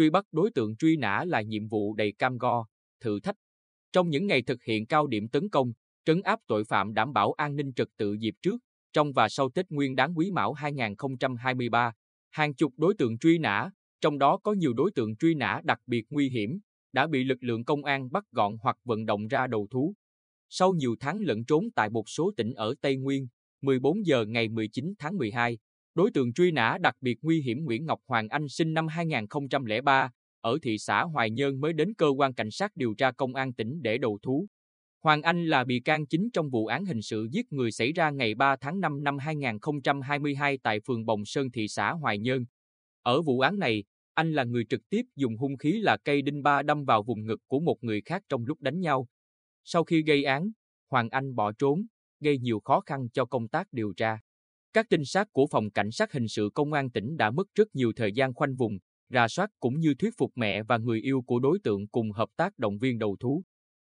truy bắt đối tượng truy nã là nhiệm vụ đầy cam go, thử thách. Trong những ngày thực hiện cao điểm tấn công, trấn áp tội phạm đảm bảo an ninh trật tự dịp trước, trong và sau Tết Nguyên đáng Quý Mão 2023, hàng chục đối tượng truy nã, trong đó có nhiều đối tượng truy nã đặc biệt nguy hiểm, đã bị lực lượng công an bắt gọn hoặc vận động ra đầu thú. Sau nhiều tháng lẫn trốn tại một số tỉnh ở Tây Nguyên, 14 giờ ngày 19 tháng 12, đối tượng truy nã đặc biệt nguy hiểm Nguyễn Ngọc Hoàng Anh sinh năm 2003, ở thị xã Hoài Nhơn mới đến cơ quan cảnh sát điều tra công an tỉnh để đầu thú. Hoàng Anh là bị can chính trong vụ án hình sự giết người xảy ra ngày 3 tháng 5 năm 2022 tại phường Bồng Sơn thị xã Hoài Nhơn. Ở vụ án này, anh là người trực tiếp dùng hung khí là cây đinh ba đâm vào vùng ngực của một người khác trong lúc đánh nhau. Sau khi gây án, Hoàng Anh bỏ trốn, gây nhiều khó khăn cho công tác điều tra. Các trinh sát của phòng cảnh sát hình sự công an tỉnh đã mất rất nhiều thời gian khoanh vùng, rà soát cũng như thuyết phục mẹ và người yêu của đối tượng cùng hợp tác động viên đầu thú.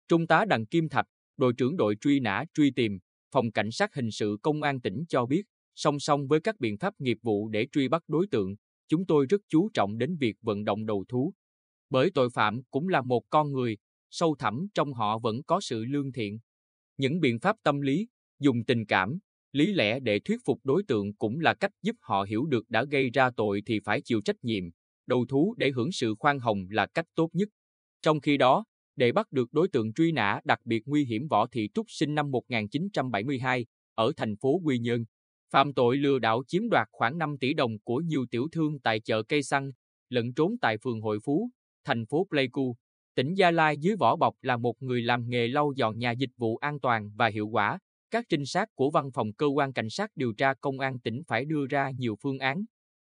Trung tá Đặng Kim Thạch, đội trưởng đội truy nã truy tìm, phòng cảnh sát hình sự công an tỉnh cho biết, song song với các biện pháp nghiệp vụ để truy bắt đối tượng, chúng tôi rất chú trọng đến việc vận động đầu thú. Bởi tội phạm cũng là một con người, sâu thẳm trong họ vẫn có sự lương thiện. Những biện pháp tâm lý, dùng tình cảm, lý lẽ để thuyết phục đối tượng cũng là cách giúp họ hiểu được đã gây ra tội thì phải chịu trách nhiệm, đầu thú để hưởng sự khoan hồng là cách tốt nhất. Trong khi đó, để bắt được đối tượng truy nã đặc biệt nguy hiểm Võ Thị Trúc sinh năm 1972, ở thành phố Quy Nhơn, phạm tội lừa đảo chiếm đoạt khoảng 5 tỷ đồng của nhiều tiểu thương tại chợ cây xăng, lẫn trốn tại phường Hội Phú, thành phố Pleiku, tỉnh Gia Lai dưới vỏ bọc là một người làm nghề lau dọn nhà dịch vụ an toàn và hiệu quả. Các trinh sát của văn phòng cơ quan cảnh sát điều tra công an tỉnh phải đưa ra nhiều phương án.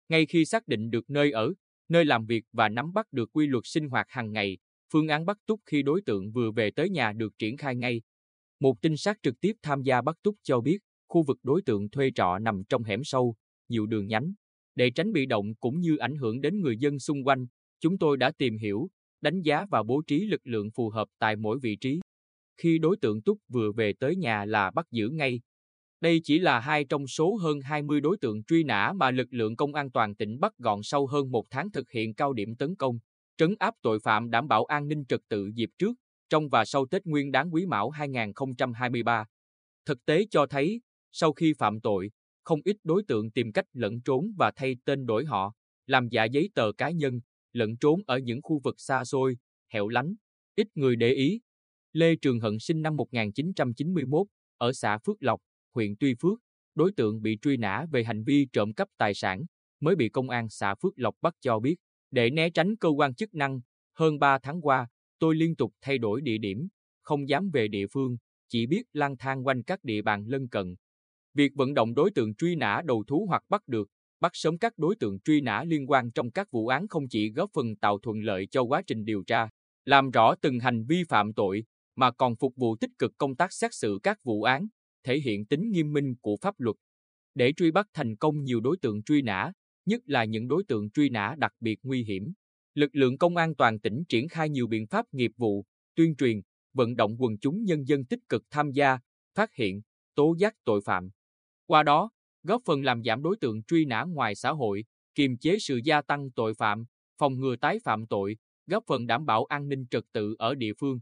Ngay khi xác định được nơi ở, nơi làm việc và nắm bắt được quy luật sinh hoạt hàng ngày, phương án bắt túc khi đối tượng vừa về tới nhà được triển khai ngay. Một trinh sát trực tiếp tham gia bắt túc cho biết, khu vực đối tượng thuê trọ nằm trong hẻm sâu, nhiều đường nhánh. Để tránh bị động cũng như ảnh hưởng đến người dân xung quanh, chúng tôi đã tìm hiểu, đánh giá và bố trí lực lượng phù hợp tại mỗi vị trí. Khi đối tượng Túc vừa về tới nhà là bắt giữ ngay. Đây chỉ là hai trong số hơn 20 đối tượng truy nã mà lực lượng công an toàn tỉnh bắt gọn sau hơn một tháng thực hiện cao điểm tấn công, trấn áp tội phạm đảm bảo an ninh trật tự dịp trước, trong và sau Tết Nguyên đán Quý Mão 2023. Thực tế cho thấy, sau khi phạm tội, không ít đối tượng tìm cách lẫn trốn và thay tên đổi họ, làm giả giấy tờ cá nhân, lẫn trốn ở những khu vực xa xôi, hẻo lánh, ít người để ý. Lê Trường Hận sinh năm 1991, ở xã Phước Lộc, huyện Tuy Phước, đối tượng bị truy nã về hành vi trộm cắp tài sản, mới bị công an xã Phước Lộc bắt cho biết. Để né tránh cơ quan chức năng, hơn 3 tháng qua, tôi liên tục thay đổi địa điểm, không dám về địa phương, chỉ biết lang thang quanh các địa bàn lân cận. Việc vận động đối tượng truy nã đầu thú hoặc bắt được, bắt sớm các đối tượng truy nã liên quan trong các vụ án không chỉ góp phần tạo thuận lợi cho quá trình điều tra, làm rõ từng hành vi phạm tội, mà còn phục vụ tích cực công tác xét xử các vụ án, thể hiện tính nghiêm minh của pháp luật. Để truy bắt thành công nhiều đối tượng truy nã, nhất là những đối tượng truy nã đặc biệt nguy hiểm, lực lượng công an toàn tỉnh triển khai nhiều biện pháp nghiệp vụ, tuyên truyền, vận động quần chúng nhân dân tích cực tham gia, phát hiện, tố giác tội phạm. Qua đó, góp phần làm giảm đối tượng truy nã ngoài xã hội, kiềm chế sự gia tăng tội phạm, phòng ngừa tái phạm tội, góp phần đảm bảo an ninh trật tự ở địa phương.